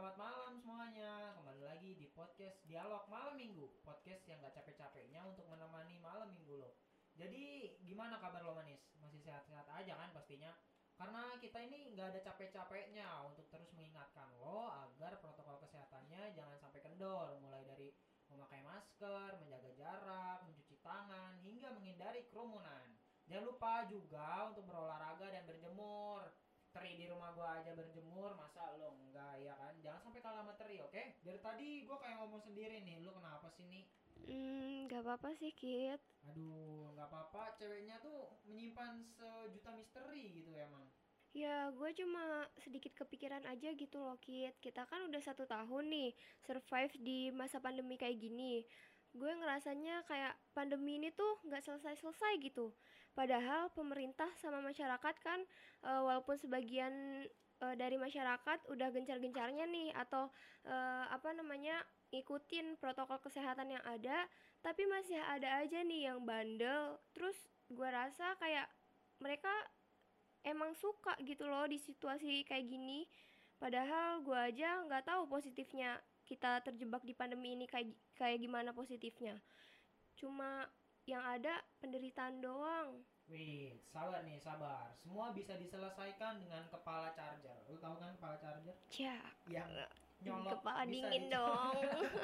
selamat malam semuanya. Kembali lagi di podcast Dialog Malam Minggu. Podcast yang gak capek-capeknya untuk menemani malam minggu lo. Jadi gimana kabar lo manis? Masih sehat-sehat aja kan pastinya? Karena kita ini nggak ada capek-capeknya untuk terus mengingatkan lo agar protokol kesehatannya jangan sampai kendor. Mulai dari memakai masker, menjaga jarak, mencuci tangan, hingga menghindari kerumunan. Jangan lupa juga untuk berolahraga dan berjemur teri di rumah gua aja berjemur masa lo enggak ya jangan sampai kalah sama teri oke dari tadi gua kayak ngomong sendiri nih lu kenapa sih nih Hmm, gak apa-apa sih, Kit. aduh nggak apa-apa ceweknya tuh menyimpan sejuta misteri gitu emang Ya, gue cuma sedikit kepikiran aja gitu loh, Kit. Kita kan udah satu tahun nih survive di masa pandemi kayak gini. Gue ngerasanya kayak pandemi ini tuh nggak selesai-selesai gitu. Padahal pemerintah sama masyarakat kan, eh, walaupun sebagian eh, dari masyarakat udah gencar-gencarnya nih atau eh, apa namanya ngikutin protokol kesehatan yang ada, tapi masih ada aja nih yang bandel. Terus gue rasa kayak mereka emang suka gitu loh di situasi kayak gini. Padahal gue aja nggak tahu positifnya kita terjebak di pandemi ini kayak kayak gimana positifnya. Cuma yang ada penderitaan doang. Wih, sabar nih, sabar. Semua bisa diselesaikan dengan kepala charger. Lu tahu kan kepala charger? Cya, Yang nyolok kepala bisa dingin dica- dong.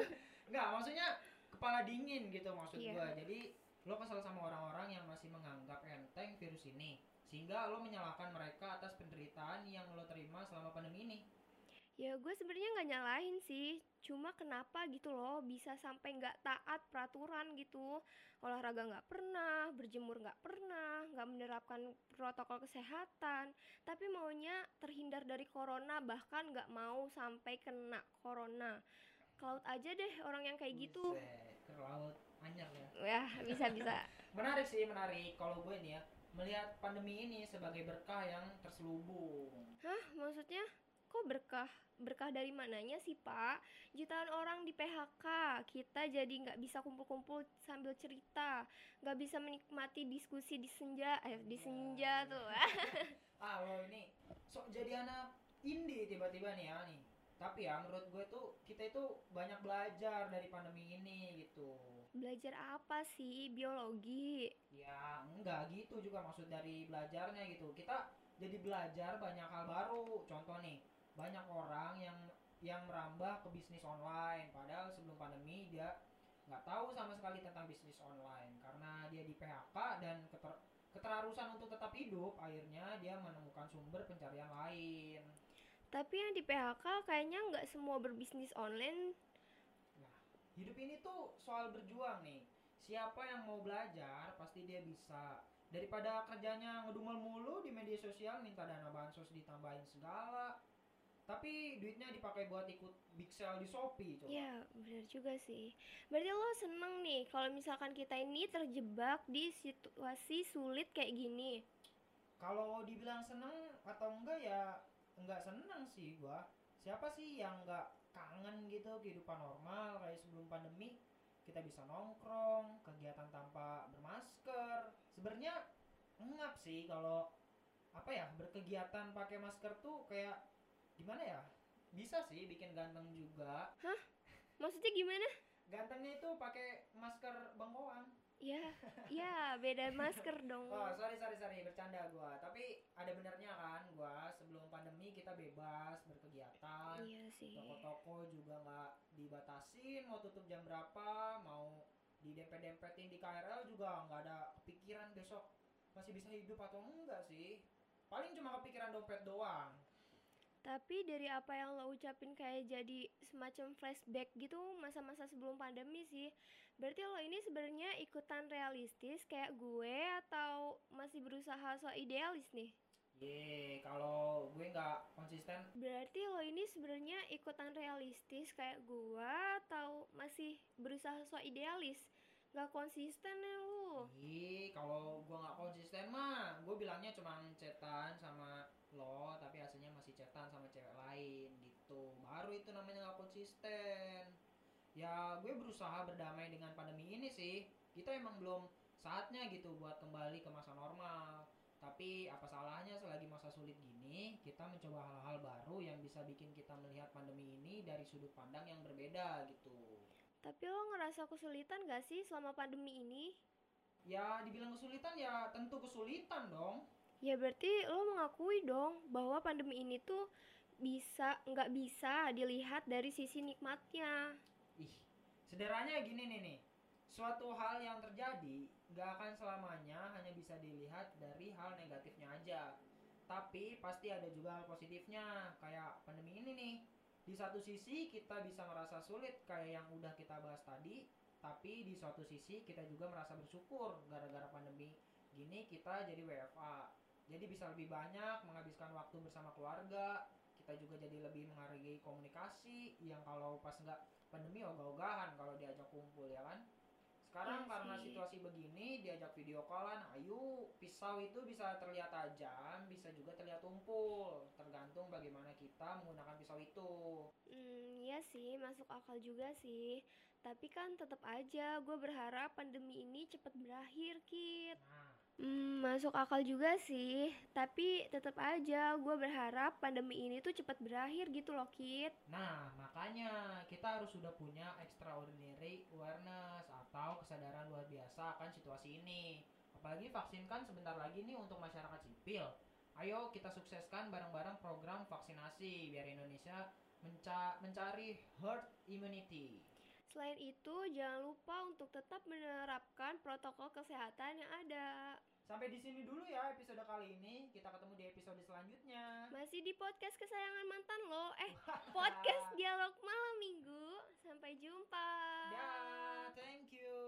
Enggak, maksudnya kepala dingin gitu maksud Iya. gua. Jadi lo kesal sama orang-orang yang masih menganggap enteng virus ini. Sehingga lo menyalahkan mereka atas penderitaan yang lo terima selama pandemi ini. Ya gue sebenarnya nggak nyalahin sih, cuma kenapa gitu loh bisa sampai nggak taat peraturan gitu, olahraga nggak pernah, berjemur nggak pernah, nggak menerapkan protokol kesehatan, tapi maunya terhindar dari corona bahkan nggak mau sampai kena corona. Laut aja deh orang yang kayak gitu. Laut anyar ya. Ya bisa bisa. Menarik sih, menarik. Kalau gue nih ya, melihat pandemi ini sebagai berkah yang terselubung. Hah maksudnya? Kok berkah? Berkah dari mananya sih pak? Jutaan orang di PHK, kita jadi nggak bisa kumpul-kumpul sambil cerita, nggak bisa menikmati diskusi di senja, eh di senja tuh. ah lo ini sok jadi anak indie tiba-tiba nih ya nih tapi ya menurut gue tuh kita itu banyak belajar dari pandemi ini gitu Belajar apa sih? Biologi. ya enggak gitu juga maksud dari belajarnya gitu kita jadi belajar banyak hal baru contoh nih banyak orang yang yang merambah ke bisnis online padahal sebelum pandemi dia nggak tahu sama sekali tentang bisnis online karena dia di PHK dan keter- keterharusan untuk tetap hidup akhirnya dia menemukan sumber pencarian lain Tapi yang di PHK kayaknya nggak semua berbisnis online. Nah, hidup ini tuh soal berjuang nih. Siapa yang mau belajar pasti dia bisa. Daripada kerjanya ngedumel mulu di media sosial minta dana bansos ditambahin segala. Tapi duitnya dipakai buat ikut big sale di Shopee coba. Ya, benar juga sih. Berarti lo seneng nih kalau misalkan kita ini terjebak di situasi sulit kayak gini. Kalau dibilang seneng atau enggak ya enggak seneng sih gua. Siapa sih yang enggak kangen gitu kehidupan normal kayak sebelum pandemi? Kita bisa nongkrong, kegiatan tanpa bermasker. Sebenarnya ngap sih kalau apa ya berkegiatan pakai masker tuh kayak gimana ya? Bisa sih bikin ganteng juga. Maksudnya gimana? Gantengnya itu pakai masker bengkoang. Ya, ya beda masker dong. Oh, sorry sorry sorry bercanda gua. Tapi ada benernya kan gua sebelum pandemi kita bebas berkegiatan. Iya sih. Toko-toko juga nggak dibatasin mau tutup jam berapa, mau didempet-dempetin di KRL juga nggak ada kepikiran besok masih bisa hidup atau enggak sih. Paling cuma kepikiran dompet doang. Tapi dari apa yang lo ucapin kayak jadi semacam flashback gitu masa-masa sebelum pandemi sih. Berarti lo ini sebenarnya ikutan realistis kayak gue atau masih berusaha so idealis nih? Ye, kalau gue nggak konsisten, Berarti lo ini sebenarnya ikutan realistis kayak gue atau masih berusaha so idealis? Gak konsisten ya lu. Ih, kalau gua nggak konsisten mah, gue bilangnya cuma chatan sama lo, tapi hasilnya masih chatan sama cewek lain gitu. Baru itu namanya nggak konsisten. Ya, gue berusaha berdamai dengan pandemi ini sih. Kita emang belum saatnya gitu buat kembali ke masa normal. Tapi apa salahnya selagi masa sulit gini, kita mencoba hal-hal baru yang bisa bikin kita melihat pandemi ini dari sudut pandang yang berbeda gitu. Tapi lo ngerasa kesulitan gak sih selama pandemi ini? Ya dibilang kesulitan ya tentu kesulitan dong. Ya berarti lo mengakui dong bahwa pandemi ini tuh bisa nggak bisa dilihat dari sisi nikmatnya. Ih, sederhananya gini nih nih. Suatu hal yang terjadi nggak akan selamanya hanya bisa dilihat dari hal negatifnya aja. Tapi pasti ada juga hal positifnya, kayak pandemi ini nih. Di satu sisi kita bisa merasa sulit kayak yang udah kita bahas tadi, tapi di suatu sisi kita juga merasa bersyukur gara-gara pandemi gini kita jadi WFA. Jadi bisa lebih banyak menghabiskan waktu bersama keluarga, kita juga jadi lebih menghargai komunikasi yang kalau pas nggak pandemi ogah-ogahan kalau diajak kumpul ya kan sekarang Iya karena sih. situasi begini diajak video callan ayo pisau itu bisa terlihat tajam bisa juga terlihat tumpul tergantung bagaimana kita menggunakan pisau itu Hmm, iya sih, masuk akal juga sih. Tapi kan tetap aja gue berharap pandemi ini cepet berakhir, Kit. nah Hmm, masuk akal juga sih. Tapi tetap aja gue berharap pandemi ini tuh cepet berakhir gitu loh, Kit. Nah, makanya kita harus sudah punya extraordinary awareness atau kesadaran luar biasa akan situasi ini. Apalagi vaksin kan sebentar lagi nih untuk masyarakat sipil. Ayo kita sukseskan bareng-bareng program vaksinasi biar Indonesia menca- mencari herd immunity. Selain itu, jangan lupa untuk tetap menerapkan protokol kesehatan yang ada. Sampai di sini dulu ya episode kali ini. Kita ketemu di episode selanjutnya. Masih di podcast kesayangan mantan lo. Eh, podcast dialog malam minggu. Sampai jumpa. Ya, thank you.